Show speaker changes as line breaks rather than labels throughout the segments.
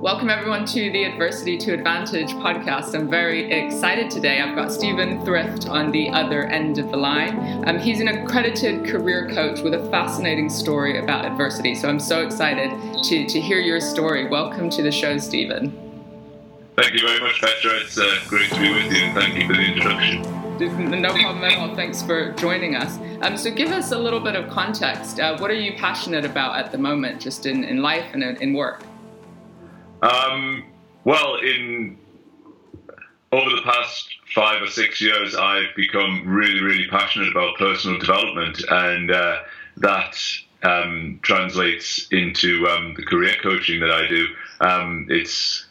Welcome, everyone, to the Adversity to Advantage podcast. I'm very excited today. I've got Stephen Thrift on the other end of the line. Um, he's an accredited career coach with a fascinating story about adversity. So I'm so excited to, to hear your story. Welcome to the show, Stephen.
Thank you very much, Petra. It's uh, great to be with you, and thank you for the introduction.
No problem at all. Thanks for joining us. Um, so, give us a little bit of context. Uh, what are you passionate about at the moment, just in, in life and in work?
Um, well, in over the past five or six years, I've become really, really passionate about personal development, and uh, that um, translates into um, the career coaching that I do. Um, it's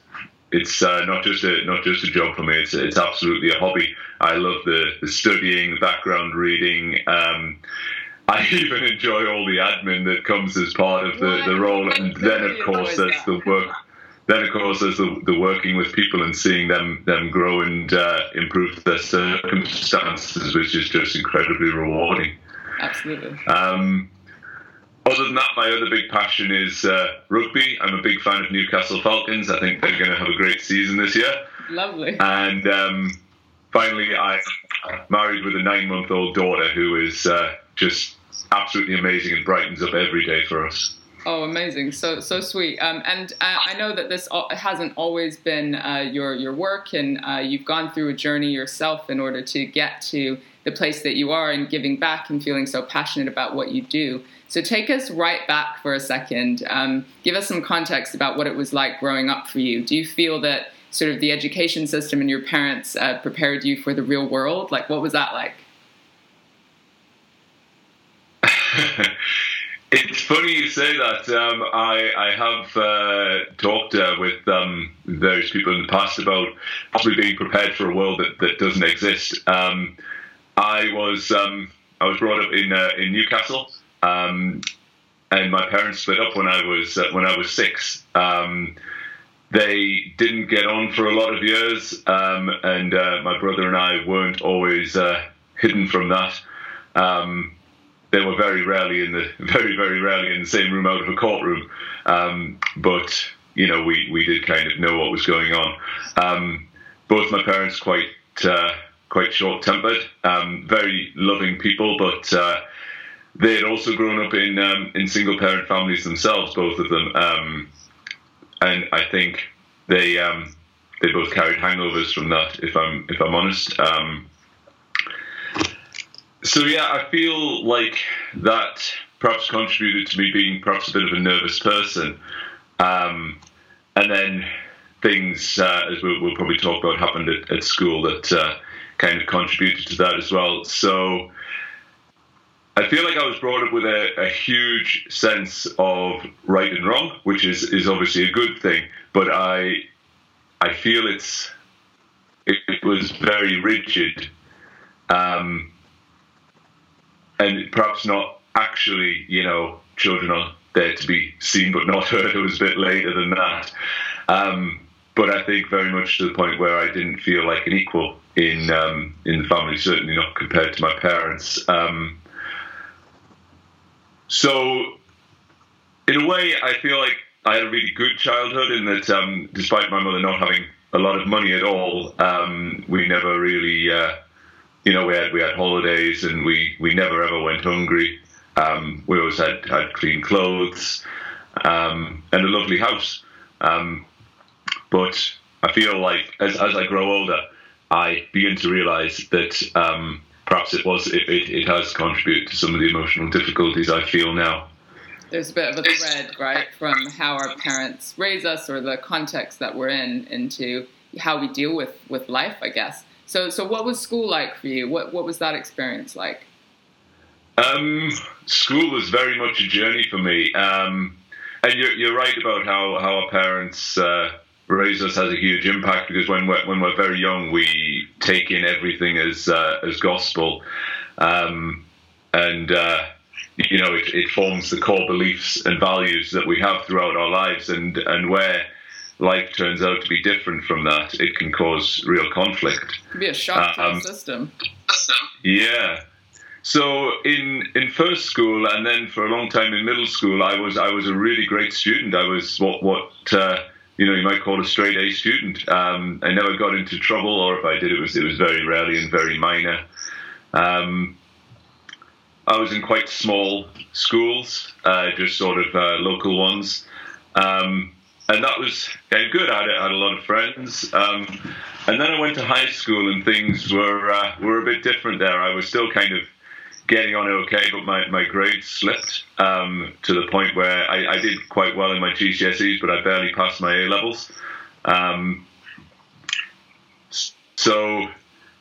it's uh, not just a not just a job for me. It's it's absolutely a hobby. I love the, the studying, the background reading. Um, I even enjoy all the admin that comes as part of the, the role, and then of course there's the work then of course there's the, the, working with people and seeing them them grow and uh, improve their circumstances, which is just incredibly rewarding.
Absolutely.
Um, other than that, my other big passion is uh, rugby. I'm a big fan of Newcastle Falcons. I think they're going to have a great season this year.
Lovely.
And um, finally, I'm married with a nine-month-old daughter who is uh, just absolutely amazing and brightens up every day for us.
Oh, amazing! So so sweet. Um, and uh, I know that this hasn't always been uh, your your work, and uh, you've gone through a journey yourself in order to get to the place that you are, and giving back and feeling so passionate about what you do. So take us right back for a second. Um, give us some context about what it was like growing up for you. Do you feel that sort of the education system and your parents uh, prepared you for the real world? Like, what was that like?
It's funny you say that. Um, I, I have uh, talked uh, with um, people in the past about possibly being prepared for a world that, that doesn't exist. Um, I was um, I was brought up in uh, in Newcastle, um, and my parents split up when I was uh, when I was six. Um, they didn't get on for a lot of years, and uh, my brother and I weren't always uh, hidden from that. Um, they were very rarely in the very very rarely in the same room out of a courtroom, um, but you know we we did kind of know what was going on. Um, both my parents quite uh, quite short tempered, um, very loving people, but uh, they had also grown up in um, in single parent families themselves, both of them, um, and I think they um, they both carried hangovers from that. If I'm if I'm honest. So yeah, I feel like that perhaps contributed to me being perhaps a bit of a nervous person, um, and then things, uh, as we'll, we'll, probably talk about, happened at, at school that uh, kind of contributed to that as well. So I feel like I was brought up with a, a, huge sense of right and wrong, which is is obviously a good thing. But I I feel it's it, it was very rigid. Um, and perhaps not actually, you know, children are there to be seen but not heard. It was a bit later than that. Um, but I think very much to the point where I didn't feel like an equal in um, in the family, certainly not compared to my parents. Um, so, in a way, I feel like I had a really good childhood in that, um, despite my mother not having a lot of money at all, um, we never really. Uh, you know, we had we had holidays and we, we never ever went hungry. Um, we always had, had clean clothes um, and a lovely house. Um, but I feel like as, as I grow older, I begin to realise that um, perhaps it was it, it, it, has contributed to some of the emotional difficulties I feel now.
There's a bit of a thread, right, from how our parents raise us or the context that we're in into how we deal with, with life, I guess. So, so what was school like for you? What what was that experience like?
Um, school was very much a journey for me. Um, and you're, you're right about how, how our parents uh, raise us has a huge impact because when we're, when we're very young, we take in everything as uh, as gospel, um, and uh, you know it, it forms the core beliefs and values that we have throughout our lives, and and where life turns out to be different from that, it can cause real conflict.
It can be a shock to the um, system.
Yeah. So in in first school and then for a long time in middle school, I was I was a really great student. I was what what uh, you know, you might call a straight A student. Um, I never got into trouble, or if I did, it was it was very rarely and very minor. Um, I was in quite small schools, uh, just sort of uh, local ones, um, and that was good. I had, had, a lot of friends, um, and then I went to high school, and things were uh, were a bit different there. I was still kind of getting on okay, but my, my grades slipped um, to the point where I, I, did quite well in my GCSEs, but I barely passed my A levels. Um, so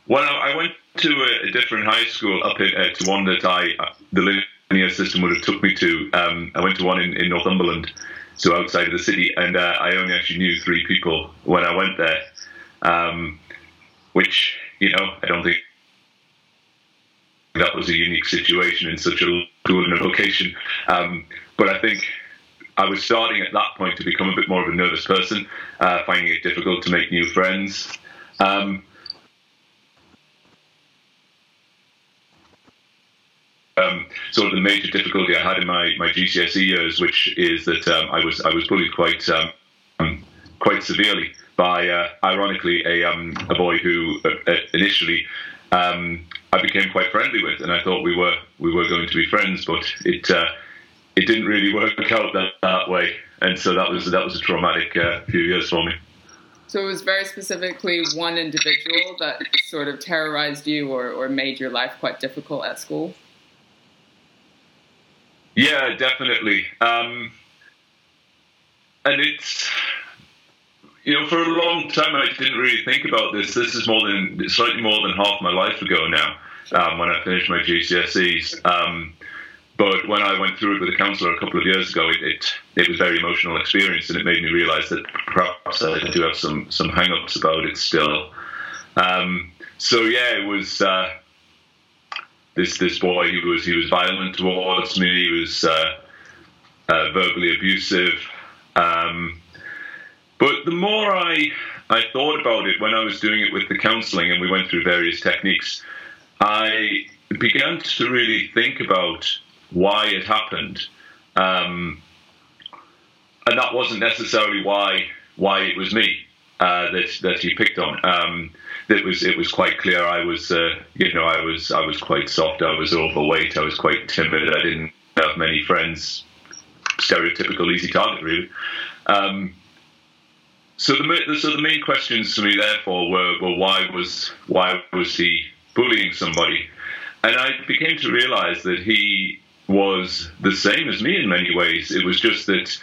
when I, I, went to a, a, different high school up in, uh, to one that I the linear system would have took me to. Um, I went to one in, in, Northumberland, so outside of the city, and uh, I only actually knew three people when I went there, um, which you know I don't think that was a unique situation in such a cool location. Um, but I think I was starting at that point to become a bit more of a nervous person, uh, finding it difficult to make new friends. Um, um, sort of the major difficulty I had in my, my GCSE years, which is that um, I was I was bullied quite um, um, quite severely by, uh, ironically, a, um, a boy who uh, initially um, I became quite friendly with, and I thought we were we were going to be friends, but it uh, it didn't really work out that, that way, and so that was that was a traumatic uh, few years for me.
So it was very specifically one individual that sort of terrorized you or, or made your life quite difficult at school.
Yeah, definitely. Um, and it's you know, for a long time I didn't really think about this. This is more than slightly more than half my life ago now. Um, when I finished my GCSEs, um, but when I went through it with a counsellor a couple of years ago, it, it, it was a very emotional experience, and it made me realise that perhaps I do have some some hang-ups about it still. Um, so yeah, it was uh, this this boy. He was he was violent towards me. He was uh, uh, verbally abusive. Um, but the more I I thought about it when I was doing it with the counselling, and we went through various techniques, I began to really think about why it happened, um, and that wasn't necessarily why why it was me uh, that that he picked on. Um, it was it was quite clear I was uh, you know I was I was quite soft. I was overweight. I was quite timid. I didn't have many friends. Stereotypical easy target, really. Um, so the so the main questions to me, therefore, were, were why was why was he bullying somebody, and I became to realise that he was the same as me in many ways. It was just that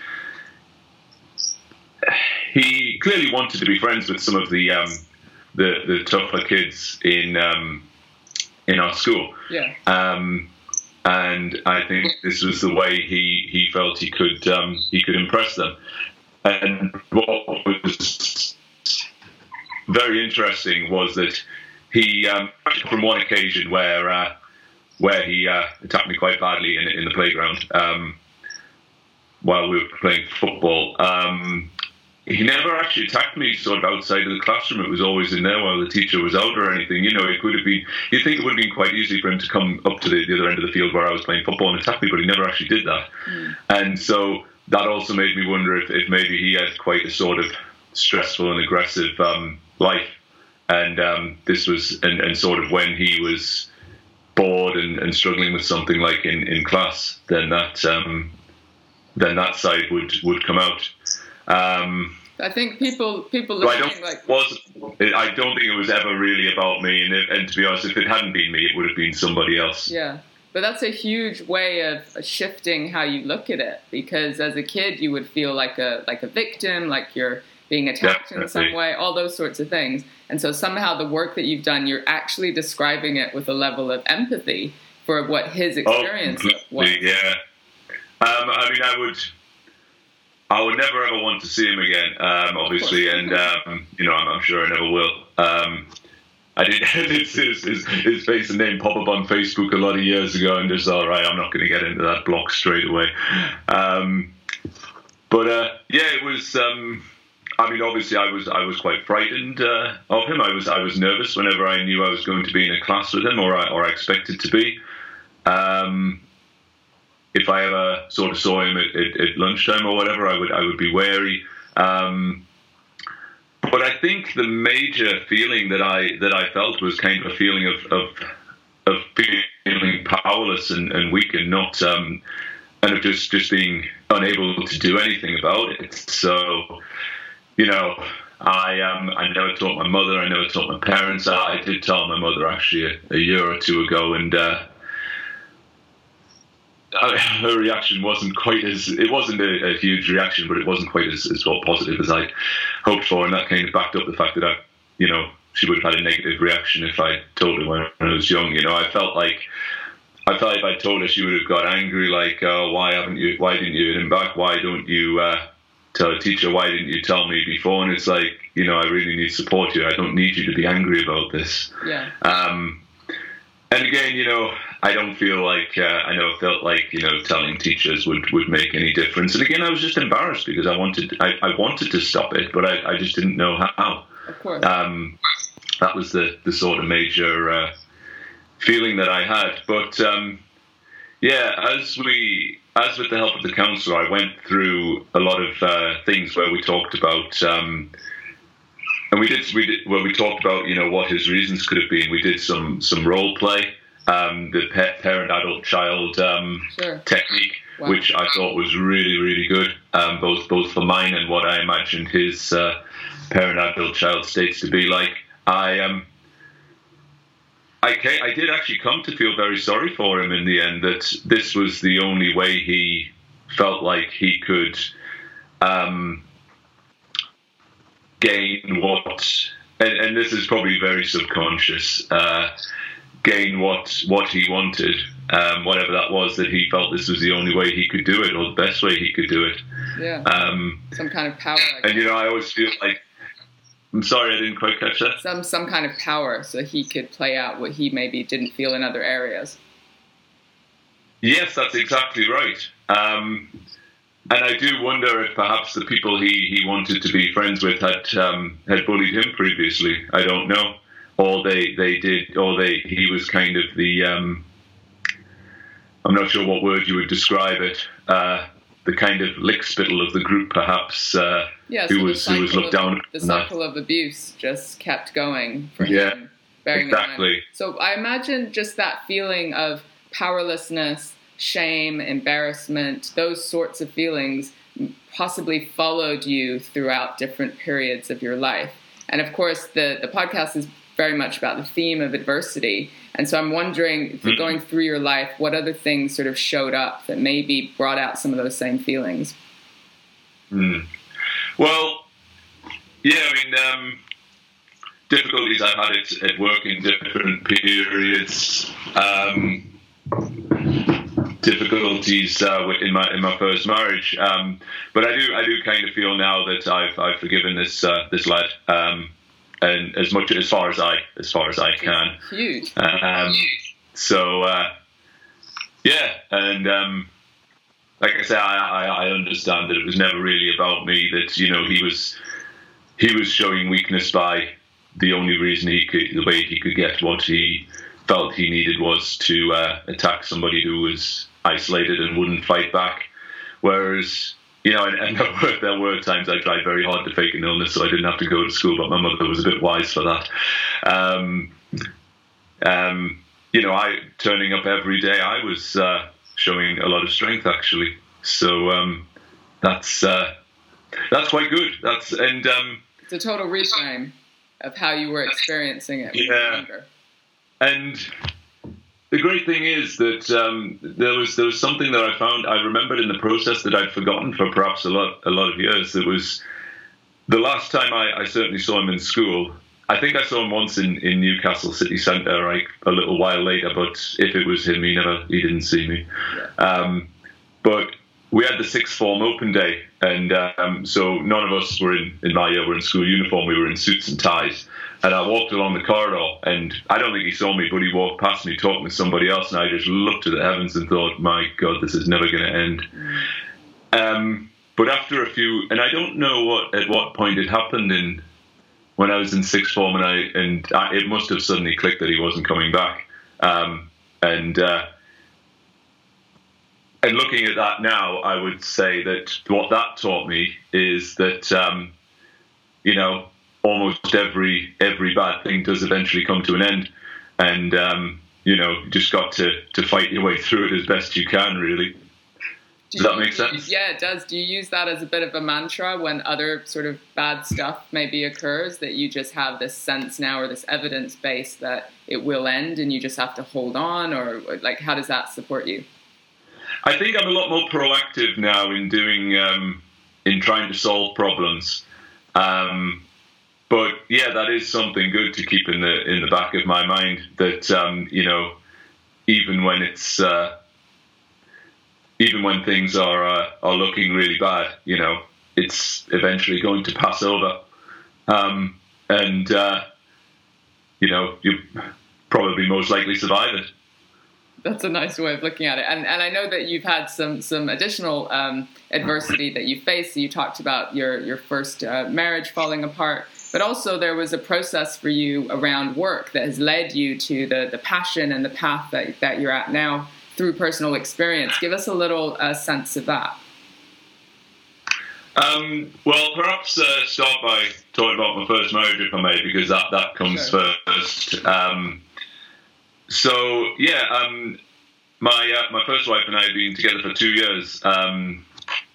he clearly wanted to be friends with some of the um, the, the tougher kids in um, in our school.
Yeah.
Um, and I think this was the way he, he felt he could um, he could impress them. And what was very interesting was that he, um, from one occasion where uh, where he uh, attacked me quite badly in, in the playground um, while we were playing football. Um, he never actually attacked me sort of outside of the classroom. It was always in there while the teacher was out or anything. You know, it could have been, you'd think it would have been quite easy for him to come up to the, the other end of the field where I was playing football and attack me, but he never actually did that. Mm. And so that also made me wonder if, if maybe he had quite a sort of stressful and aggressive um, life. And um, this was, and, and, sort of when he was bored and, and, struggling with something like in, in class, then that um, then that side would would come out. Um,
I think people people listening
I don't,
like
was I don't think it was ever really about me, and, and to be honest, if it hadn't been me, it would have been somebody else.
Yeah. But that's a huge way of shifting how you look at it because as a kid you would feel like a like a victim, like you're being attacked Definitely. in some way, all those sorts of things. And so somehow the work that you've done, you're actually describing it with a level of empathy for what his oh, experience oh, was.
Yeah. Um, I mean, I would, I would never ever want to see him again, um, obviously, and um, you know, I'm, I'm, sure I never will. Um, I did his, his, his, face and name pop up on Facebook a lot of years ago, and just all right, I'm not going to get into that block straight away. Um, but uh, yeah, it was. Um, I mean, obviously, I was I was quite frightened uh, of him. I was I was nervous whenever I knew I was going to be in a class with him, or I, or I expected to be. Um, if I ever sort of saw him at, at, at, lunchtime or whatever, I would I would be wary. Um, but I think the major feeling that I that I felt was kind of a feeling of of, of feeling powerless and, and weak and not um, and of just just being unable to do anything about it. So, you know, I um I never told my mother, I never told my parents. I, I did tell my mother actually a, a year or two ago, and. Uh, her reaction wasn't quite as it wasn't a, a, huge reaction, but it wasn't quite as, as well positive as I hoped for, and that kind of backed up the fact that I, you know, she would have had a negative reaction if I told her when I was young. You know, I felt like I felt if I told her, she would have got angry, like, oh, why haven't you? Why didn't you hit him back? Why don't you uh, tell a teacher? Why didn't you tell me before? And it's like, you know, I really need support here. I don't need you to be angry about this.
Yeah.
Um, and again, you know, I don't feel like uh, I know felt like you know telling teachers would, would make any difference. And again, I was just embarrassed because I wanted I, I wanted to stop it, but I, I just didn't know how.
Of course.
Um, that was the the sort of major uh, feeling that I had. But um, yeah, as we as with the help of the counsellor, I went through a lot of uh, things where we talked about. Um, and we did we did well. We talked about you know what his reasons could have been. We did some some role play, um, the parent adult child um,
sure.
technique, wow. which I thought was really really good, um, both both for mine and what I imagined his uh, parent adult child states to be like. I um. I, came, I did actually come to feel very sorry for him in the end. That this was the only way he felt like he could um, gain what, and, and this is probably very subconscious, uh, gain what what he wanted, um, whatever that was, that he felt this was the only way he could do it or the best way he could do it.
Yeah.
Um,
some kind of power.
And you know, I always feel like. I'm sorry, I didn't quite catch that.
Some some kind of power, so he could play out what he maybe didn't feel in other areas.
Yes, that's exactly right. Um, and I do wonder if perhaps the people he, he wanted to be friends with had um, had bullied him previously. I don't know, or they, they did, or they he was kind of the um, I'm not sure what word you would describe it. Uh, the kind of lickspittle of the group, perhaps. Uh,
yeah,
who was who was looked
of,
down.
The cycle of abuse just kept going for
yeah,
him. Bearing
exactly.
So I imagine just that feeling of powerlessness shame, embarrassment, those sorts of feelings possibly followed you throughout different periods of your life. And of course, the, the podcast is very much about the theme of adversity. And so I'm wondering, if you're going through your life, what other things sort of showed up that maybe brought out some of those same feelings?
Mm. Well, yeah, I mean, um, difficulties I've had at, at work in different periods. Um, difficulties uh, in my in my first marriage. Um, but I do I do kind of feel now that I've I've forgiven this uh, this lad, um, and as much as far as I as far as I can.
Huge.
Um, so uh, yeah, and um, like I say, I, I, I understand that it was never really about me. That you know he was he was showing weakness by the only reason he could the way he could get what he felt he needed was to uh, attack somebody who was isolated and wouldn't fight back. Whereas, you know, and, and there, were, there were times I tried very hard to fake an illness so I didn't have to go to school, but my mother was a bit wise for that. Um, um, you know, I turning up every day, I was uh, showing a lot of strength actually. So um, that's uh, that's quite good. That's and um,
it's a total reframe of how you were experiencing it.
yeah, and the great thing is that um, there was there was something that I found I remembered in the process that I'd forgotten for perhaps a lot a lot of years. It was the last time I, I certainly saw him in school. I think I saw him once in, in Newcastle city centre, like a little while later. But if it was him, he never he didn't see me. Um, but we had the sixth form open day, and um, so none of us were in in my year were in school uniform. We were in suits and ties. And I walked along the corridor, and I don't think he saw me, but he walked past me talking to somebody else, and I just looked at the heavens and thought, "My God, this is never going to end." Um, but after a few, and I don't know what at what point it happened in when I was in sixth form, and I and I, it must have suddenly clicked that he wasn't coming back, um, and uh, and looking at that now, I would say that what that taught me is that um, you know almost every every bad thing does eventually come to an end, and um, you know just got to to fight your way through it as best you can, really. Does that make sense?
Yeah, it does. Do you use that as a bit of a mantra when other sort of bad stuff maybe occurs that you just have this sense now or this evidence base that it will end and you just have to hold on or like how does that support you?
I think I'm a lot more proactive now in doing um, in trying to solve problems. Um, but yeah, that is something good to keep in the in the back of my mind. That um, you know, even when it's uh, even when things are uh, are looking really bad, you know, it's eventually going to pass over, um, and uh, you know, you probably most likely survive it.
That's a nice way of looking at it, and and I know that you've had some some additional um, adversity that you faced. You talked about your your first uh, marriage falling apart, but also there was a process for you around work that has led you to the the passion and the path that that you're at now through personal experience. Give us a little uh, sense of that.
Um, well, perhaps uh, start by talking about my first marriage, if I may, because that, that comes sure. first. Um, so, yeah, um, my uh, my first wife and I have been together for two years, um,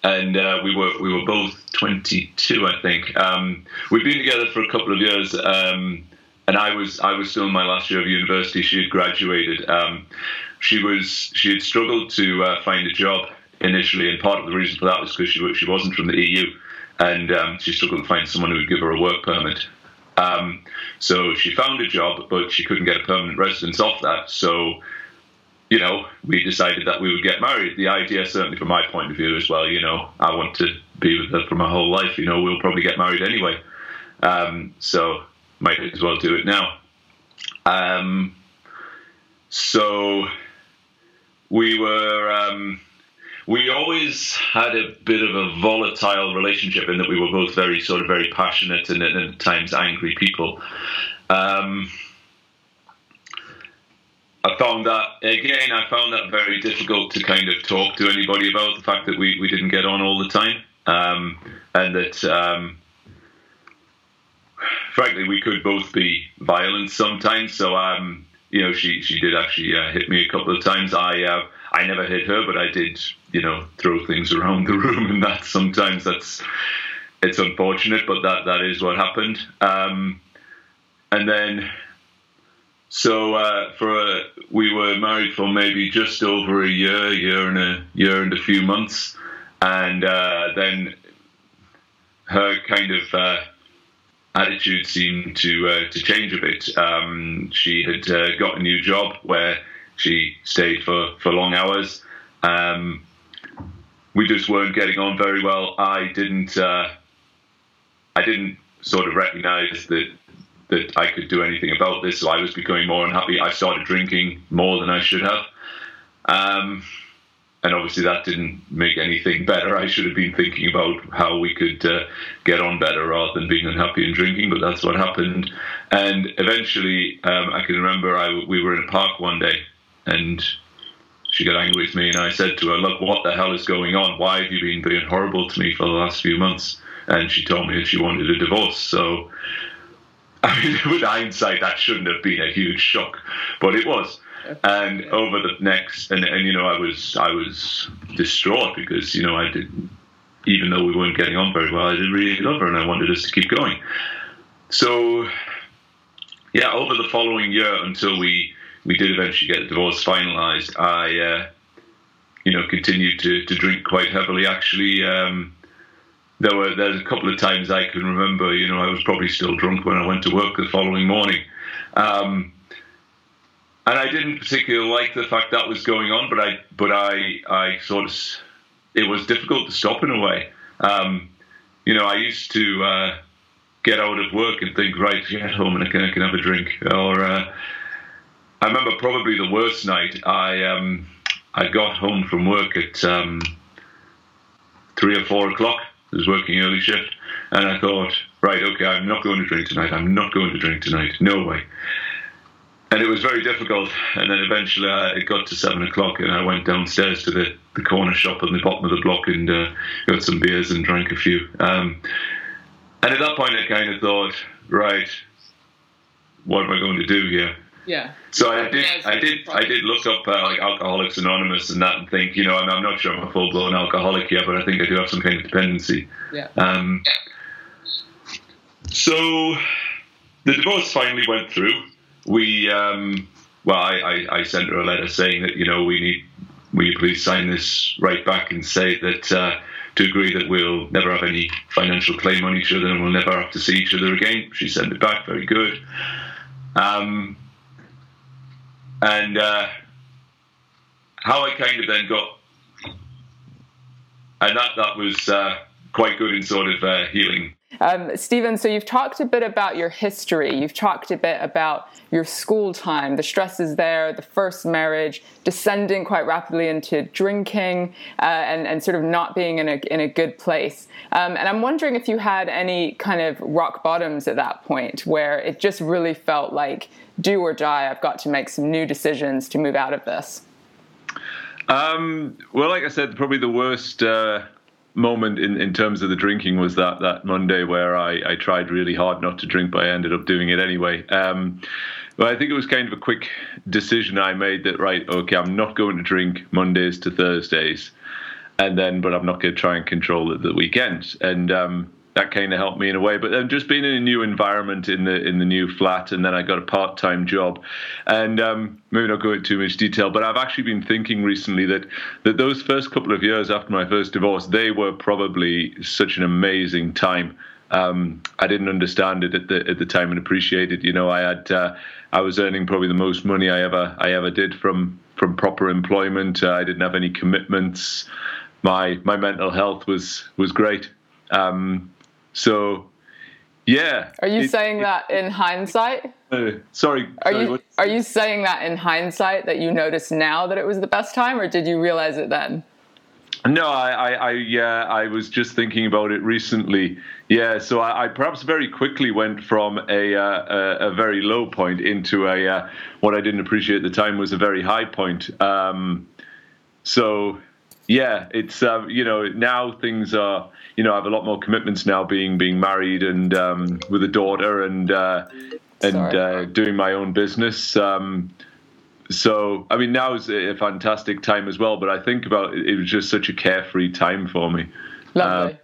and uh, we were we were both 22, I think. Um, we've been together for a couple of years, um, and I was I was still in my last year of university. She had graduated she was she had struggled to uh, find a job initially, and part of the reason for that was because she she wasn't from the EU, and um, she struggled to find someone who would give her a work permit. Um, so she found a job, but she couldn't get a permanent residence off that. So, you know, we decided that we would get married. The idea, certainly from my point of view as well, you know, I want to be with her for my whole life. You know, we'll probably get married anyway. Um, so might as well do it now. Um, so we were um, we always had a bit of a volatile relationship in that we were both very sort of very passionate and, and at times angry people. Um, I found that again. I found that very difficult to kind of talk to anybody about the fact that we, we didn't get on all the time, um, and that um, frankly we could both be violent sometimes. So um, you know, she she did actually uh, hit me a couple of times. I uh, I never hit her, but I did, you know, throw things around the room, and that sometimes that's it's unfortunate, but that that is what happened. Um, and then, so uh, for a, we were married for maybe just over a year, year and a year and a few months, and uh, then her kind of uh, attitude seemed to uh, to change a bit. Um, she had uh, got a new job where she stayed for, for long hours. Um, we just weren't getting on very well. I didn't uh, I didn't sort of recognise that that I could do anything about this, so I was becoming more unhappy. I started drinking more than I should have. Um, and obviously that didn't make anything better. I should have been thinking about how we could uh, get on better rather than being unhappy and drinking, but that's what happened. And eventually, um, I can remember I, we were in a park one day, and she got angry with me, and I said to her, "Look, what the hell is going on? Why have you been being horrible to me for the last few months?" And she told me that she wanted a divorce. So, I mean, with hindsight, that shouldn't have been a huge shock, but it was. And over the next and, and you know I was I was distraught because you know I did even though we weren't getting on very well I did really love her and I wanted us to keep going. So yeah over the following year until we we did eventually get the divorce finalized I uh, you know continued to, to drink quite heavily actually um, there were there's a couple of times I can remember you know I was probably still drunk when I went to work the following morning um, and I didn't particularly like the fact that was going on, but I but I I sort of it was difficult to stop in a way. Um, you know, I used to uh, get out of work and think, right, get home and I can, I can have a drink. Or uh, I remember probably the worst night. I um, I got home from work at um, three or four o'clock. I was working early shift, and I thought, right, okay, I'm not going to drink tonight. I'm not going to drink tonight. No way.
and it was very difficult. And then eventually uh, it got to seven o'clock, and I went downstairs to the, the corner shop on the bottom of the block and uh, got some beers and drank a few. Um, and at that point, I kind of thought, right, what am I going to do here?
Yeah.
So I did, I did, I did look up uh, like Alcoholics Anonymous and that, and think, you know, I'm, I'm not sure I'm a full blown alcoholic yet, but I think I do have some kind of dependency.
Yeah.
Um, so the divorce finally went through. We, um, well, I, I, I, sent her a letter saying that, you know, we need, will you please sign this right back and say that, uh, to agree that we'll never have any financial claim on each other and we'll never have to see each other again. She sent it back, very good. Um, and uh, how I kind of then got, and that that was uh, quite good in sort of uh, healing
um, Stephen, so you've talked a bit about your history. You've talked a bit about your school time, the stresses there, the first marriage, descending quite rapidly into drinking, uh, and, and sort of not being in a, in a good place. Um, and I'm wondering if you had any kind of rock bottoms at that point where it just really felt like do or die, I've got to make some new decisions to move out of this.
Um, well, like I said, probably the worst. Uh moment in, in terms of the drinking was that that Monday where I, I tried really hard not to drink, but I ended up doing it anyway. Um, but I think it was kind of a quick decision I made that right, okay, I'm not going to drink Mondays to Thursdays, and then but I'm not going to try and control it the weekend. And um, that kind of helped me in a way. But then just being in a new environment in the in the new flat, and then I got a part time job, and um, maybe not go into too much detail, but I've actually been thinking recently that that those first couple of years after my first divorce, they were probably such an amazing time. Um, I didn't understand it at the at the time and appreciate it. You know, I had uh, I was earning probably the most money I ever I ever did from from proper employment. Uh, I didn't have any commitments. My my mental health was was great. Um, so, yeah.
Are you it, saying it, that in hindsight?
Uh, sorry.
Are
sorry,
you are you saying that in hindsight that you notice now that it was the best time, or did you realize it then?
No, I, I, I, yeah, I was just thinking about it recently. Yeah, so I, I perhaps very quickly went from a, uh, a, a very low point into a uh, what I didn't appreciate at the time was a very high point. Um, so yeah, it's uh, you know now things are you know I have a lot more commitments now being being married and um, with a daughter and uh, and uh, doing my own business. Um, so I mean now is a fantastic time as well. But I think about it, it was just such a carefree time for me.
Lovely.
Uh,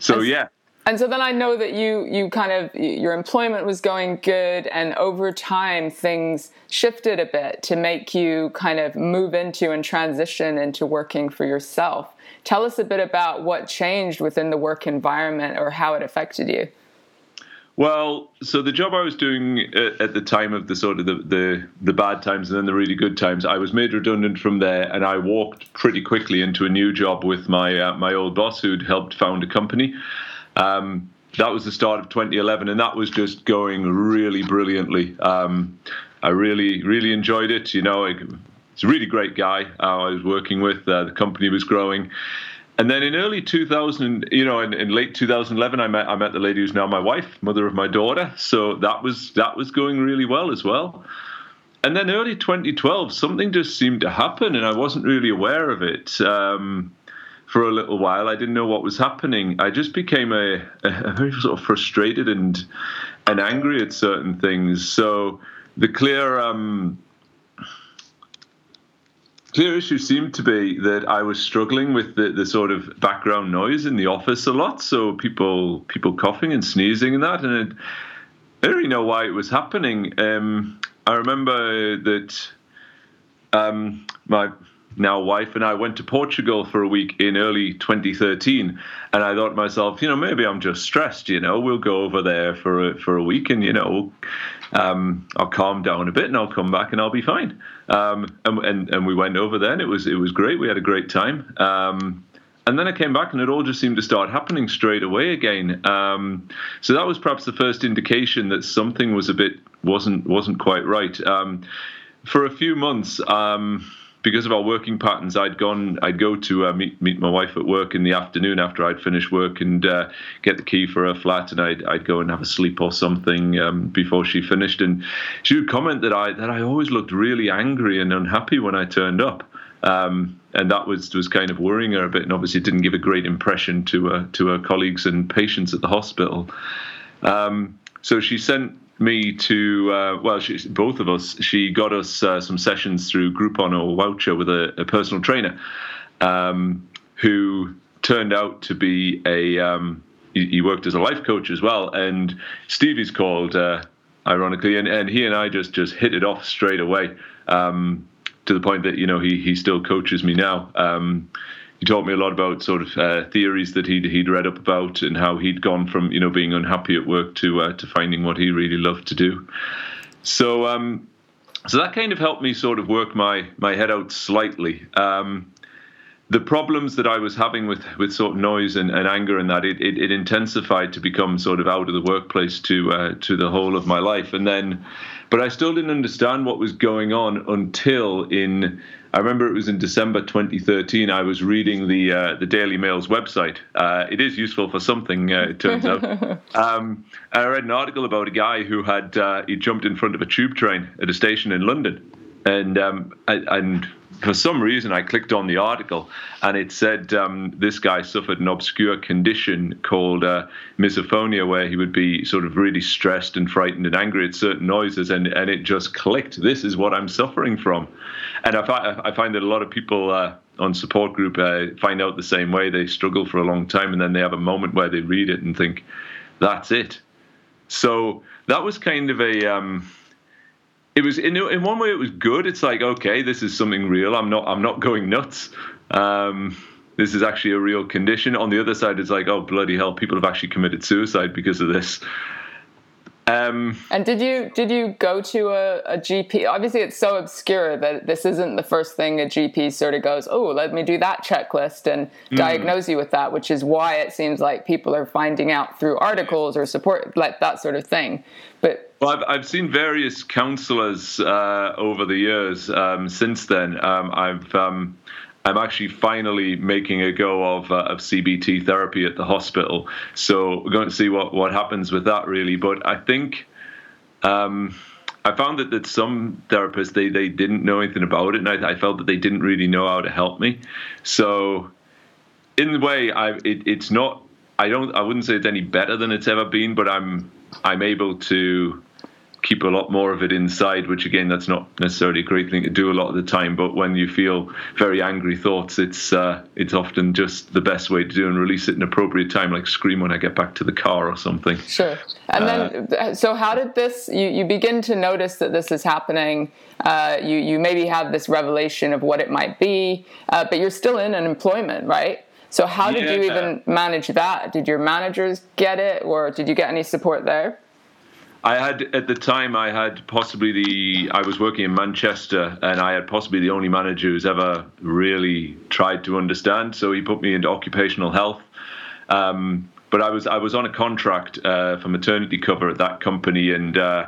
so yeah.
And so then I know that you you kind of your employment was going good, and over time things shifted a bit to make you kind of move into and transition into working for yourself. Tell us a bit about what changed within the work environment or how it affected you.
Well, so the job I was doing at the time of the sort of the, the, the bad times and then the really good times, I was made redundant from there, and I walked pretty quickly into a new job with my uh, my old boss who'd helped found a company. Um, that was the start of 2011, and that was just going really brilliantly. Um, I really, really enjoyed it. You know, it's a really great guy uh, I was working with. Uh, the company was growing. And then in early 2000, you know, in, in, late 2011, I met I met the lady who's now my wife, mother of my daughter. So that was that was going really well as well. And then early 2012, something just seemed to happen, and I wasn't really aware of it. Um, for a little while. I didn't know what was happening. I just became a, a very sort of frustrated and and angry at certain things. So the clear um, clear issue seemed to be that I was struggling with the, the sort of background noise in the office a lot. So people people coughing and sneezing and that, and it, I don't really know why it was happening. Um, I remember that um, my now wife and I went to Portugal for a week in early 2013, and I thought to myself, you know, maybe I'm just stressed. You know, we'll go over there for a, for a week, and you know, um, I'll calm down a bit, and I'll come back, and I'll be fine. Um, and, and and we went over there, and it was it was great. We had a great time. Um, and then I came back, and it all just seemed to start happening straight away again. Um, so that was perhaps the first indication that something was a bit wasn't wasn't quite right. Um, for a few months. Because of our working patterns, I'd gone, I'd go to uh, meet meet my wife at work in the afternoon after I'd finished work and uh, get the key for her flat, and I'd I'd go and have a sleep or something um, before she finished. And she would comment that I that I always looked really angry and unhappy when I turned up. Um, and that was was kind of worrying her a bit, and obviously didn't give a great impression to her to her colleagues and patients at the hospital. Um, so she sent me to uh, well, she, both of us. She got us uh, some sessions through Groupon or Wowcher with a, a personal trainer, um, who turned out to be a. Um, he, he, worked as a life coach as well, and Stevie's called, uh, ironically, and, and he and I just just hit it off straight away. Um, to the point that you know he he still coaches me now. Um, he taught me a lot about sort of uh, theories that he'd he'd read up about and how he'd gone from you know being unhappy at work to uh, to finding what he really loved to do. So um, so that kind of helped me sort of work my my head out slightly. Um, the problems that I was having with, with sort of noise and, and anger and that it, it, it, intensified to become sort of out of the workplace to uh, to the whole of my life and then but I still didn't understand what was going on until in I remember it was in December 2013. I was reading the uh, the Daily Mail's website. Uh, it is useful for something, uh, it turns out. Um, I read an article about a guy who had uh, he jumped in front of a tube train at a station in London, and um, and for some reason, I clicked on the article and it said um, this guy suffered an obscure condition called uh, misophonia, where he would be sort of really stressed and frightened and angry at certain noises, and, and it just clicked. This is what I'm suffering from. And I, fi- I find that a lot of people uh, on support group uh, find out the same way. They struggle for a long time and then they have a moment where they read it and think, that's it. So that was kind of a. Um, it was in in one way it was good. It's like okay, this is something real. I'm not I'm not going nuts. Um, this is actually a real condition. On the other side, it's like oh bloody hell, people have actually committed suicide because of this.
Um, and did you did you go to a, a, GP? Obviously, it's so obscure that this isn't the first thing a GP sort of goes, "Oh, let me do that checklist and mm. diagnose you with that," which is why it seems like people are finding out through articles or support, like that sort of thing. But
well, I've, I've seen various counsellors uh, over the years. Um, since then, um, I've um, I'm actually finally making a go of, uh, of CBT therapy at the hospital. So we're going to see what, what happens with that, really. But I think um, I found that, that some therapists they, they didn't know anything about it, and I, I, felt that they didn't really know how to help me. So in the way, I it, it's not. I don't. I wouldn't say it's any better than it's ever been, but I'm I'm able to keep a lot more of it inside, which again, that's not necessarily a great thing to do a lot of the time. But when you feel very angry thoughts, it's uh, it's often just the best way to do and release it in appropriate time, like scream when I get back to the car or something.
Sure. And uh, then, so how did this? You you begin to notice that this is happening. Uh, you you maybe have this revelation of what it might be, uh, but you're still in an employment, right? So how did yeah. you even manage that? Did your managers get it, or did you get any support there?
I had at the time I had possibly the I was working in Manchester and I had possibly the only manager who's ever really tried to understand. So he put me into occupational health. Um, but I was I was on a contract uh, for maternity cover at that company, and uh,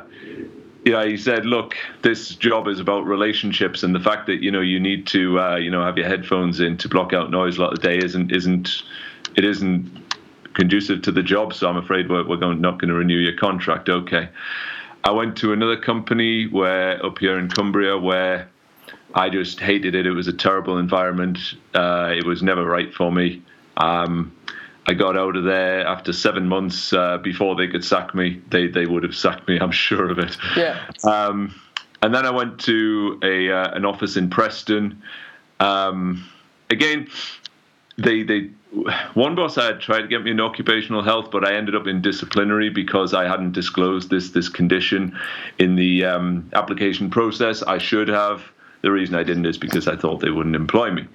yeah, he said, "Look, this job is about relationships, and the fact that you know you need to uh, you know have your headphones in to block out noise a lot of the day isn't isn't it isn't conducive to the job, so I'm afraid we're, we're going, not going to renew your contract. Okay. I went to another company where up here in Cumbria where I just hated it. It was a terrible environment. Uh, it was never right for me. Um, I got out of there after seven months uh, before they could sack me. They they would have sacked me. I'm sure of it.
Yeah.
Um, and then I went to a uh, an office in Preston. Um, again, they they one boss had tried to get me in occupational health, but I ended up in disciplinary because I hadn't disclosed this this condition in the um, application process. I should have. The reason I didn't is because I thought they wouldn't employ me.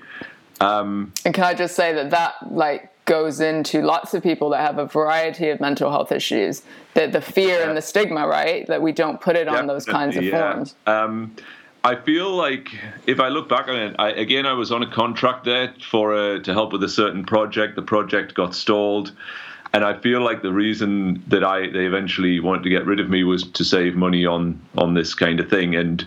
Um, and can I just say that that like goes into lots of people that have a variety of mental health issues. The the fear yeah. and the stigma, right? That we don't put it on those kinds of yeah. forms.
Um, I feel like if I look back on it, I, again, I was on a contract there for uh, to help with a certain project. The project got stalled, and I feel like the reason that I they eventually wanted to get rid of me was to save money on on this kind of thing. And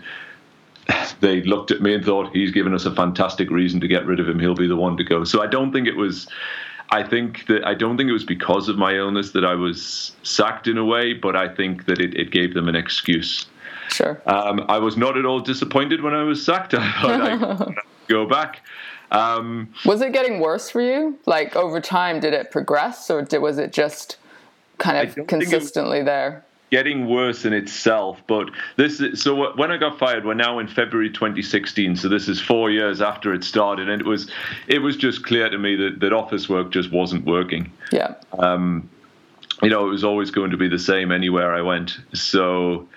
they looked at me and thought he's given us a fantastic reason to get rid of him. He'll be the one to go. So I don't think it was. I think that I don't think it was because of my illness that I was sacked in a way, but I think that it, it gave them an excuse.
Sure.
Um, I was not at all disappointed when I was sacked. I thought I'd go back. Um,
was it getting worse for you? Like over time, did it progress, or did, was it just kind of consistently there?
Getting worse in itself, but this is, so when I got fired, we're now in February 2016, so this is four years after it started, and it was it was just clear to me that, that office work just wasn't working.
Yeah.
Um, you know, it was always going to be the same anywhere I went. So,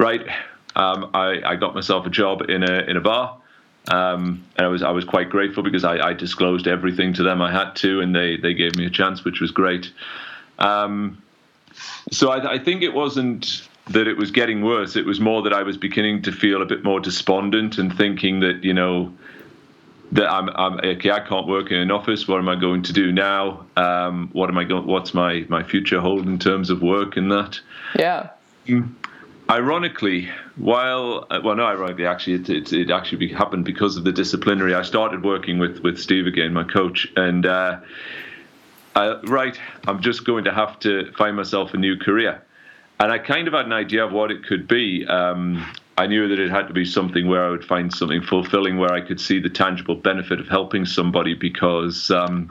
right, um, I, I got myself a job in a in a bar. Um, and I was I was quite grateful because I, I, disclosed everything to them I had to, and they they gave me a chance, which was great. Um, so I, I, think it wasn't that it was getting worse; it was more that I was beginning to feel a bit more despondent and thinking that you know that I'm, I'm okay. I can't work in an office. What am I going to do now? Um, what am I going? What's my my future hold in terms of work and that?
Yeah.
Mm ironically, while uh, well, no, ironically, actually, it, it, it actually happened because of the disciplinary. I started working with with Steve again, my coach, and uh, I, right, I'm just going to have to find myself a new career, and I kind of had an idea of what it could be. Um, I knew that it had to be something where I would find something fulfilling, where I could see the tangible benefit of helping somebody, because. Um,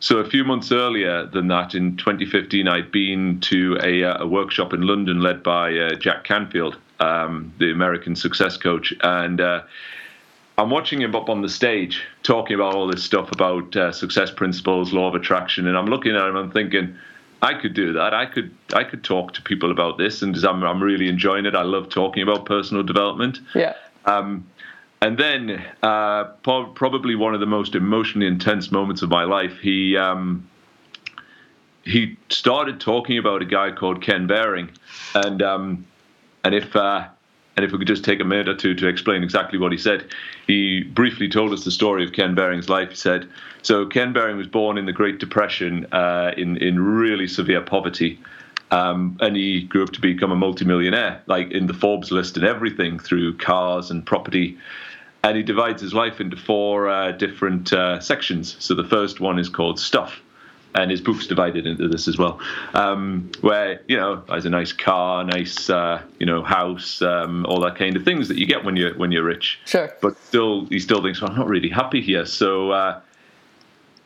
so a few months earlier than that, in 2015, I'd been to a, uh, a workshop in London led by uh, Jack Canfield, um, the American success coach, and uh, I'm watching him up on the stage talking about all this stuff about uh, success principles, law of attraction, and I'm looking at him. And I'm thinking, I could do that. I could I could talk to people about this, and I'm I'm really enjoying it. I love talking about personal development.
Yeah.
Um, and then, uh, probably one of the most emotionally intense moments of my life, he um, he started talking about a guy called Ken Behring, and um, and if uh, and if we could just take a minute or two to explain exactly what he said, he briefly told us the story of Ken Behring's life. He said, so Ken Behring was born in the Great Depression uh, in in really severe poverty. Um, and he grew up to become a multimillionaire, like in the Forbes list and everything, through cars and property and he divides his life into four uh, different uh, sections. So the first one is called stuff, and his book's divided into this as well, um, where you know has a nice car, nice uh, you know house, um, all that kind of things that you get when you're when you're rich.
Sure.
But still, he still thinks, well, I'm not really happy here. So uh,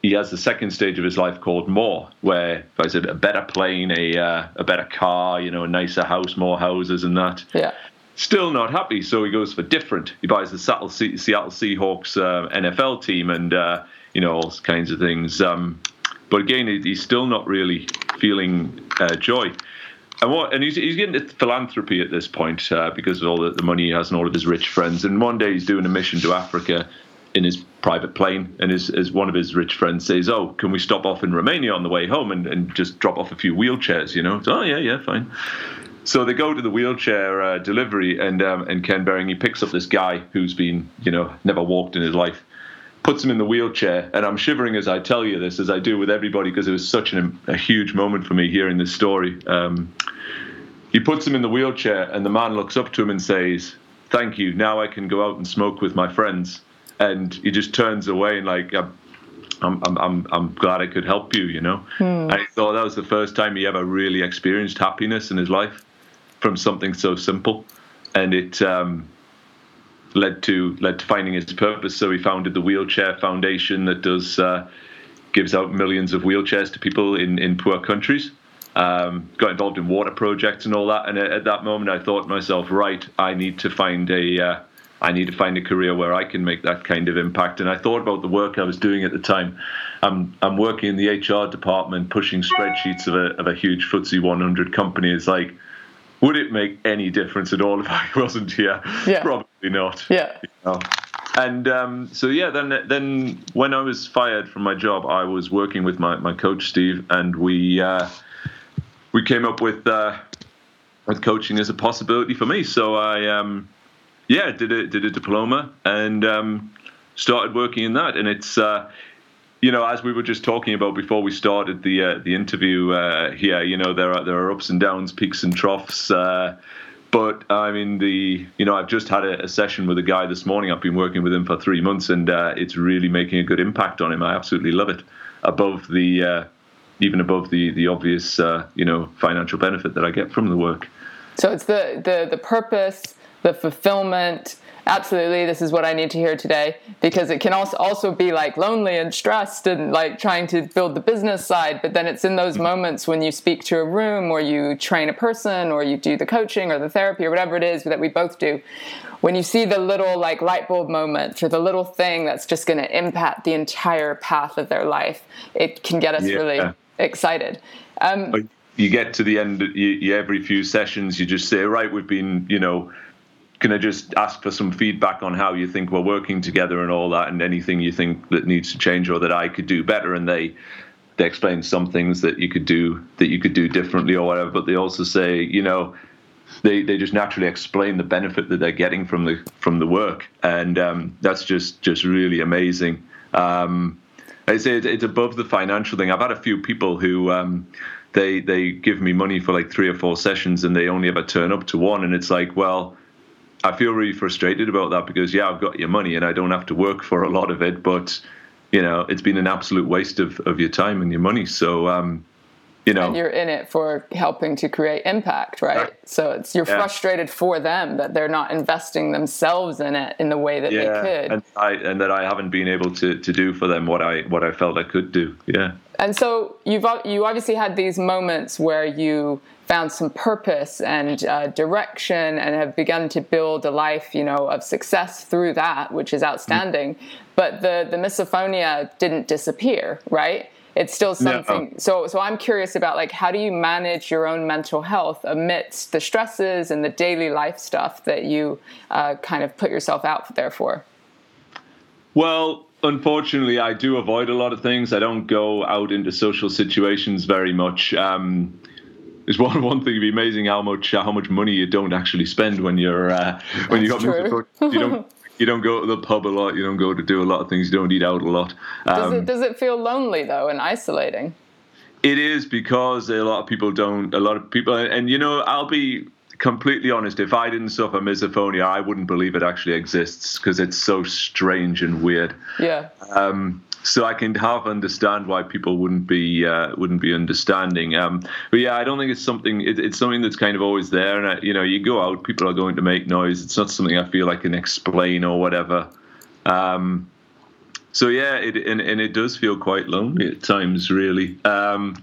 he has the second stage of his life called more, where I said a better plane, a uh, a better car, you know, a nicer house, more houses, and that.
Yeah.
Still not happy, so he goes for different. He buys the Seattle, Seattle Seahawks uh, NFL team and uh, you know all kinds of things. Um, but again, he's still not really feeling uh, joy. And what? And he's, he's getting into philanthropy at this point uh, because of all the, the, money he has and all of his rich friends. And one day he's doing a mission to Africa in his private plane, and his, his one of his rich friends says, "Oh, can we stop off in Romania on the way home and, and just drop off a few wheelchairs?" You know, so, oh yeah, yeah, fine. So they go to the wheelchair uh, delivery, and um, and Ken Behring he picks up this guy who's been you know never walked in his life, puts him in the wheelchair, and I'm shivering as I tell you this, as I do with everybody, because it was such an, a huge moment for me hearing this story. Um, he puts him in the wheelchair, and the man looks up to him and says, "Thank you. Now I can go out and smoke with my friends." And he just turns away and like. I'm, I'm, I'm, I'm glad I could help you, you know. Hmm. And he thought that was the first time he ever really experienced happiness in his life from something so simple, and it um, led to led to finding his purpose. So he founded the Wheelchair Foundation that does uh, gives out millions of wheelchairs to people in in poor countries. Um, got involved in water projects and all that. And at, at, that moment, I thought to myself, right, I need to find a uh, I need to find a career where I can make that kind of impact. And I thought about the work I was doing at the time. I'm I'm working in the HR department, pushing spreadsheets of a of a huge FTSE 100 company. It's like would it make any difference at all if I wasn't here?
Yeah.
Probably not.
Yeah.
You know? And um, so yeah, then then when I was fired from my job, I was working with my, my coach Steve, and we uh, we came up with uh, with coaching as a possibility for me. So I um, yeah did a did a diploma and um, started working in that, and it's uh, you know, as we were just talking about before we started the uh, the interview uh, here, you know, there are there are ups and downs, peaks and troughs. Uh, but I mean, the you know, I've just had a, a, session with a guy this morning. I've been working with him for three months, and uh, it's really making a good impact on him. I absolutely love it. Above the uh, even above the the obvious uh, you know financial benefit that I get from the work.
So it's the the the purpose, the fulfillment, absolutely this is what i need to hear today. Because it can also also be like lonely and stressed and like trying to build the business side but then it's in those moments when you speak to a room or you train a person or you do the coaching or the therapy or whatever it is that we both do when you see the little like light bulb moment or the little thing that's just going to impact the entire path of their life it can get us yeah. really excited. Um,
you get to the end you, you, every few sessions you just say right we've been you know can I just ask for some feedback on how you think we're working together and all that, and anything you think that needs to change or that I could do better? And they they explain some things that you could do that you could do differently or whatever. But they also say, you know, they they just naturally explain the benefit that they're getting from the from the work, and um, that's just just really amazing. Um, I say it's above the financial thing. I've had a few people who. Um, they they give me money for like three or four sessions and they only ever turn up to one and it's like well I feel really frustrated about that because yeah, I've got your money and I don't have to work for a lot of it, but you know, it's been an absolute waste of, of your time and your money. So um, you know,
and you're in it for helping to create impact, right? So it's you're yeah. frustrated for them that they're not investing themselves in it in the way that yeah. they could,
and I and that I haven't been able to to do for them what I what I felt I could do. Yeah.
And so you've you obviously had these moments where you found some purpose and uh, direction and have begun to build a life, you know, of success through that, which is outstanding. Mm. But the the misophonia didn't disappear, right? It's still something. No. So so I'm curious about like how do you manage your own mental health amidst the stresses and the daily life stuff that you uh, kind of put yourself out there for?
Well, unfortunately, I do avoid a lot of things. I don't go out into social situations very much. Um, it's one one thing. It'd be amazing how much how much money you don't actually spend when you're uh, when you got you don't you don't go to the pub a lot. You don't go to do a lot of things. You don't eat out a lot.
Um, does it does it feel lonely though and isolating?
It is because a lot of people don't. A lot of people, and you know, I'll be completely honest. If I didn't suffer misophonia, I wouldn't believe it actually exists because it's so strange and weird.
Yeah.
Um, so I can half understand why people wouldn't be uh, wouldn't be understanding. Um, but yeah, I don't think it's something. It, it's something that's kind of always there. And I, you know, you go out, people are going to make noise. It's not something I feel I can explain or whatever. Um, so yeah, it, and, and it does feel quite lonely at times, really. Um,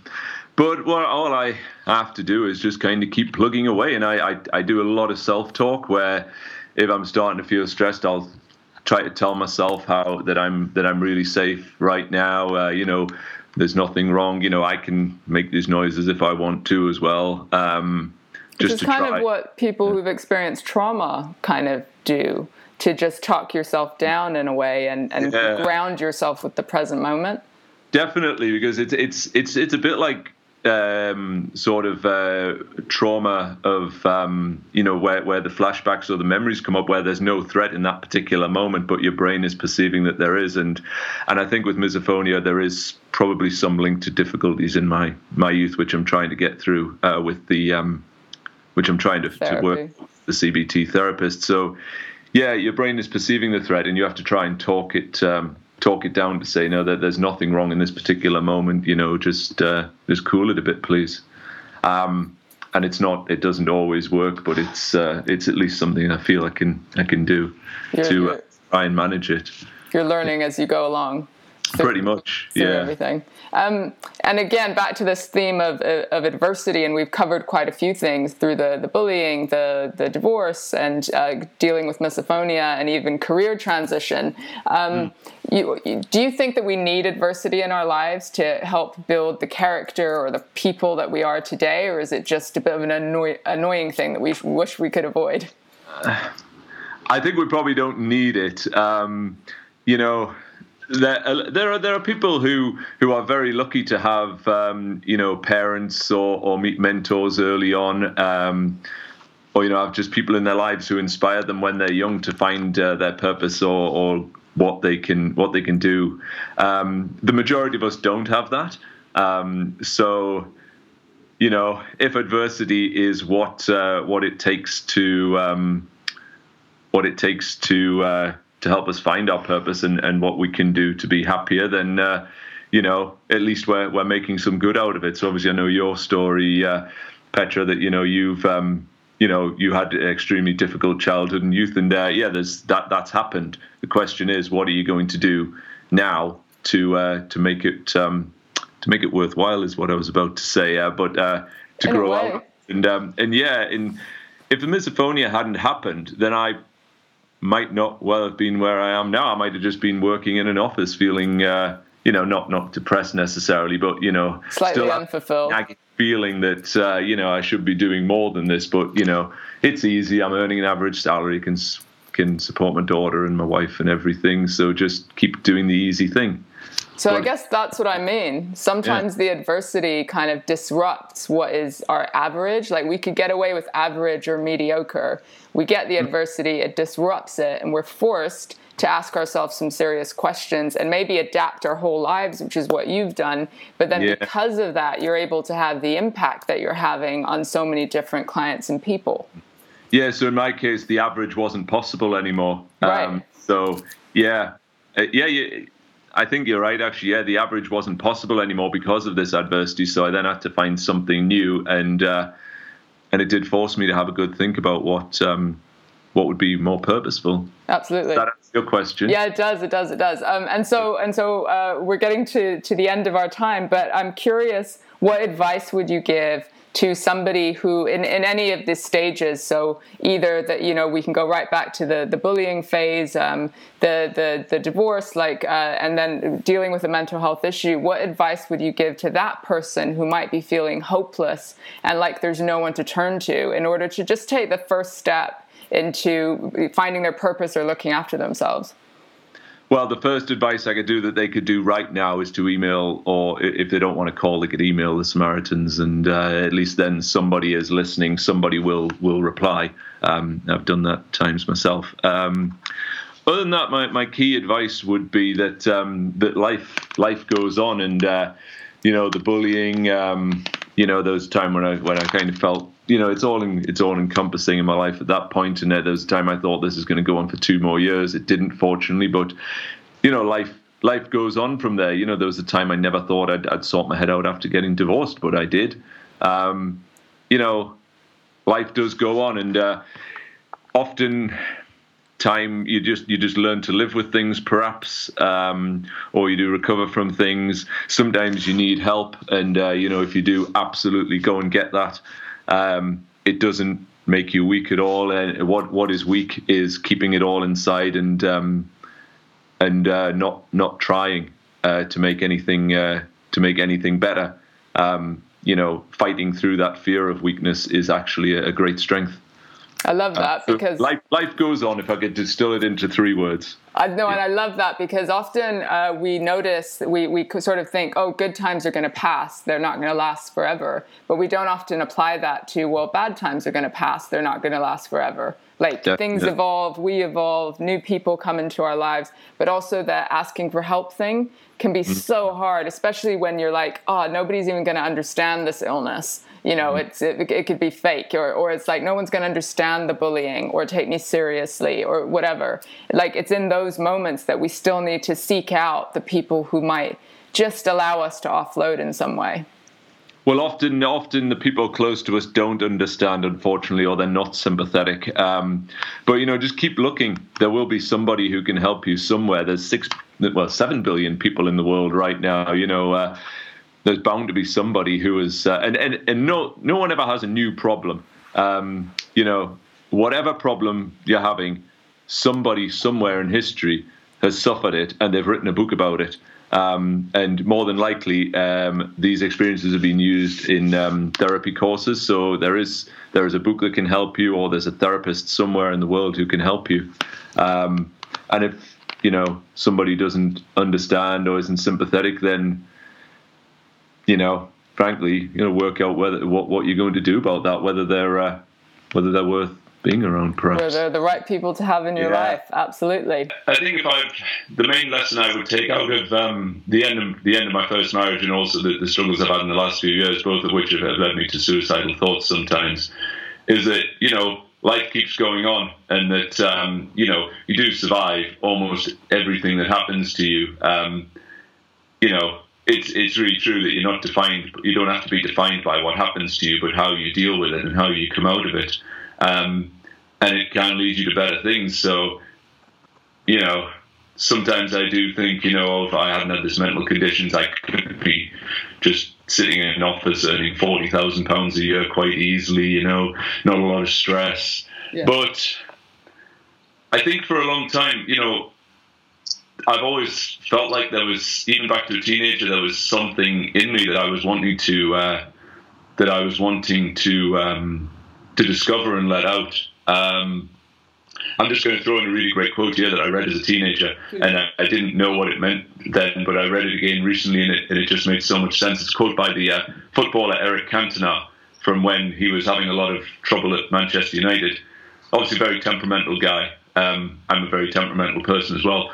but what all I have to do is just kind of keep plugging away, and I I, I do a lot of self talk where if I'm starting to feel stressed, I'll try to tell myself how that I'm that I'm really safe right now. Uh, you know, there's nothing wrong. You know, I can make these noises if I want to as well. Um,
just Which is kind try. of what people who've experienced trauma kind of do to just talk yourself down in a way and, and yeah. ground yourself with the present moment.
Definitely, because it's it's it's it's a bit like um, sort of uh, trauma of um, you know where where the flashbacks or the memories come up where there's no threat in that particular moment, but your brain is perceiving that there is, and and I think with misophonia there is probably some link to difficulties in my my youth, which I'm trying to get through uh, with the um, which I'm trying to, to work with the CBT therapist. So yeah, your brain is perceiving the threat, and you have to try and talk it um, talk it down to say no that there's nothing wrong in this particular moment you know just uh, just cool it a bit please. Um, and it's not it doesn't always work but it's uh, it's at least something i feel i can i can do you're, to uh, try and manage it.
You're learning as you go along
Pretty much, yeah.
Everything. Um, and again, back to this theme of, of adversity, and we've covered quite a few things through the, the bullying, the, the divorce, and uh, dealing with misophonia, and even career transition. Um, mm. you, do you think that we need adversity in our lives to help build the character or the people that we are today, or is it just a bit of an annoy- annoying thing that we wish we could avoid?
I think we probably don't need it. Um, you know, there, uh, there are there are people who who are very lucky to have um, you know parents or, or meet mentors early on. Um, or you know, have just people in their lives who inspire them when they're young to find uh, their purpose or, or what they can what they can do. Um, the majority of us don't have that, um, so you know, if adversity is what uh, what it takes to um, what it takes to uh, to help us find our purpose and, and what we can do to be happier, then uh, you know at least we're we're making some good out of it. So obviously, I know your story, uh, Petra, that you know you've um, you know you had an extremely difficult childhood and youth, and uh, yeah, there's that that's happened. The question is, what are you going to do now to uh, to make it um, to make it worthwhile? Is what I was about to say, uh, but uh, to
In
grow out and um, and yeah, in if the misophonia hadn't happened, then I might not well have been where I am now. I might have just been working in an office, feeling uh, you know not not depressed necessarily, but you know
Slightly
still
unfulfilled.
feeling that uh, you know I should be doing more than this. But you know it's easy. I'm earning an average salary, can can support my daughter and my wife and everything. So just keep doing the easy thing.
So I guess that's what I mean. Sometimes the adversity kind of disrupts what is our average. Like we could get away with average or mediocre. We get the adversity, it disrupts it, and we're forced to ask ourselves some serious questions and maybe adapt our whole lives, which is what you've done. But then
Yeah.
because of that, you're able to have the impact that you're having on so many different clients and people.
Yeah, so in my case, the average wasn't possible anymore.
Right.
so yeah, Uh, yeah, yeah, I think you're right. Actually, yeah, the average wasn't possible anymore because of this adversity. So I then had to find something new, and uh, and it did force me to have a good think about what um, what would be more purposeful.
Absolutely.
Does that answer your question?
Yeah, it does. It does. It does. Um, and so and so uh, we're getting to to the end of our time. But I'm curious, what advice would you give to somebody who, in, in any of these stages, so either that you know we can go right back to the the bullying phase, um, the the the divorce, like, uh, and then dealing with a mental health issue. What advice would you give to that person who might be feeling hopeless and like there's no one to turn to in order to just take the first step? into finding their purpose or looking after themselves?
Well, the first advice I could do that they could do right now is to email, or if they don't want to call, they could email the Samaritans, and uh, at least then somebody is listening. Somebody will will reply. Um, I've done that times myself. Um, other than that, my, my key advice would be that um, that life life goes on, and uh, you know the bullying. Um, you know, there was a time when I when I kind of felt, you know, it's all in, it's all encompassing in my life at that point. and there was a time I thought this is going to go on for two more years. It didn't, fortunately, but you know, life life goes on from there. You know, there was a time I never thought I'd, I'd sort my head out after getting divorced, but I did. Um, you know, life does go on, and uh, often time you just you just learn to live with things perhaps um, or you do recover from things sometimes you need help and uh, you know if you do absolutely go and get that um, it doesn't make you weak at all and what what is weak is keeping it all inside and um, and uh, not not trying uh, to make anything uh, to make anything better um, you know fighting through that fear of weakness is actually a, a great strength
I love that
so
because
life life goes on. If I could distill it into three words.
I know, and I love that because often uh, we notice we we sort of think, oh, good times are going to pass; they're not going to last forever. But we don't often apply that to well, bad times are going to pass; they're not going to last forever. Like things
Definitely.
evolve, we evolve, new people come into our lives, but also that asking for help thing can be so hard, especially when you're like, oh, nobody's even going to understand this illness. You know, it's it, it could be fake, or or it's like no one's going to understand the bullying or take me seriously or whatever. Like it's in those moments that we still need to seek out the people who might just allow us to offload in some way.
Well, often, often the people close to us don't understand, unfortunately, or they're not sympathetic. Um, but you know, just keep looking. There will be somebody who can help you somewhere. There's six, well, seven billion people in the world right now. You know, uh, there's bound to be somebody who is, uh, and and and no, no one ever has a new problem. Um, you know, whatever problem you're having, somebody somewhere in history has suffered it, and they've written a book about it. Um, and more than likely, um, these experiences have been used in um, therapy courses. So there is there is a book that can help you, or there's a therapist somewhere in the world who can help you. Um, and if you know somebody doesn't understand or isn't sympathetic, then you know, frankly, you know, work out whether what what you're going to do about that, whether they're uh, whether they're worth
being around, perhaps.
Where they're the right people to have in your yeah. life. Absolutely.
I think if I, the main lesson I would take out of um, the end of the end of my first marriage and also the, the, struggles I've had in the last few years, both of which have led me to suicidal thoughts sometimes, is that you know life keeps going on and that um, you know you do survive almost everything that happens to you. Um, you know, it's it's really true that you're not defined. You don't have to be defined by what happens to you, but how you deal with it and how you come out of it. Um, and it can lead you to better things. So, you know, sometimes I do think, you know, if I hadn't had this mental conditions, I could be just sitting in an office earning forty thousand pounds a year quite easily. You know, not a lot of stress. Yeah. But I think for a long time, you know, I've always felt like there was, even back to a teenager, there was something in me that I was wanting to, uh, that I was wanting to, um, to discover and let out. Um, I'm just going to throw in a really great quote here that I read as a teenager, and I, I, didn't know what it meant then, but I read it again recently, and it, and it just made so much sense. It's a quote by the uh, footballer Eric Cantona from when he was having a lot of trouble at Manchester United. Obviously, a very temperamental guy. Um, I'm a very temperamental person as well.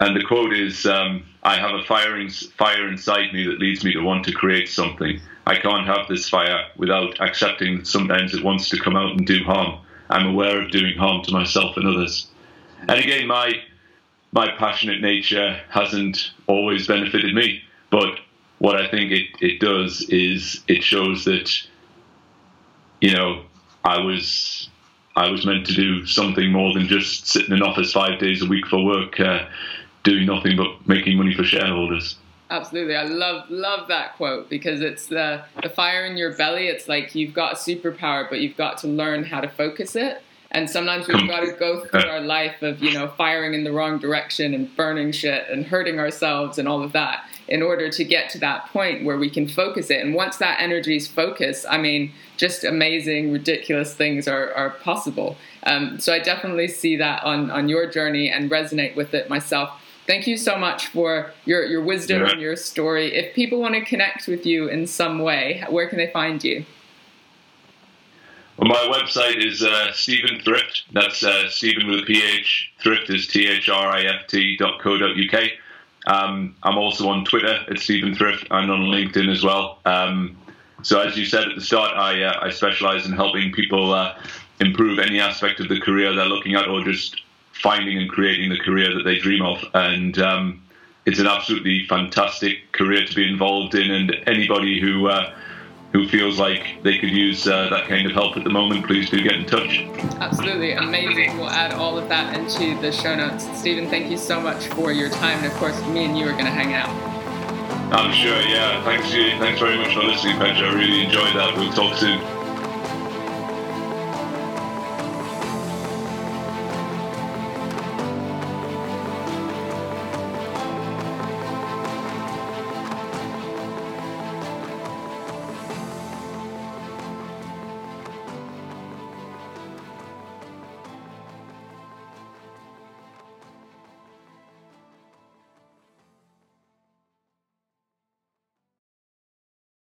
And the quote is, um, "I have a firing fire inside me that leads me to want to create something. I can't have this fire without accepting that sometimes it wants to come out and do harm. I'm aware of doing harm to myself and others." And again, my my passionate nature hasn't always benefited me, but what I think it, it does is it shows that you know I was I was meant to do something more than just sit in an office five days a week for work. Uh, doing nothing but making money for shareholders.
Absolutely, I love love that quote because it's the the fire in your belly. It's like you've got a superpower, but you've got to learn how to focus it. And sometimes we've got to go through our life of you know firing in the wrong direction and burning shit and hurting ourselves and all of that in order to get to that point where we can focus it. And once that energy is focused, I mean, just amazing, ridiculous things are, are possible. Um, so I definitely see that on on your journey and resonate with it myself thank you so much for your, your wisdom yeah. and your story. If people want to connect with you in some way, where can they find you?
Well, my website is uh, Stephen Thrift. That's uh, Stephen with a PH. Thrift is T H R I F T dot co dot UK. Um, I'm also on Twitter at Stephen Thrift and on LinkedIn as well. Um, so, as you said at the start, I, uh, I specialize in helping people uh, improve any aspect of the career they're looking at or just finding and creating the career that they dream of. And um, it's an absolutely fantastic career to be involved in. And anybody who uh, who feels like they could use uh, that kind of help at the moment, please do get in touch.
Absolutely amazing. We'll add all of that into the show notes. Stephen, thank you so much for your time. And of course, me and you are going to hang out.
I'm sure, yeah. Thanks. Thanks very much for listening, Petra. I really enjoyed that. We'll talk soon.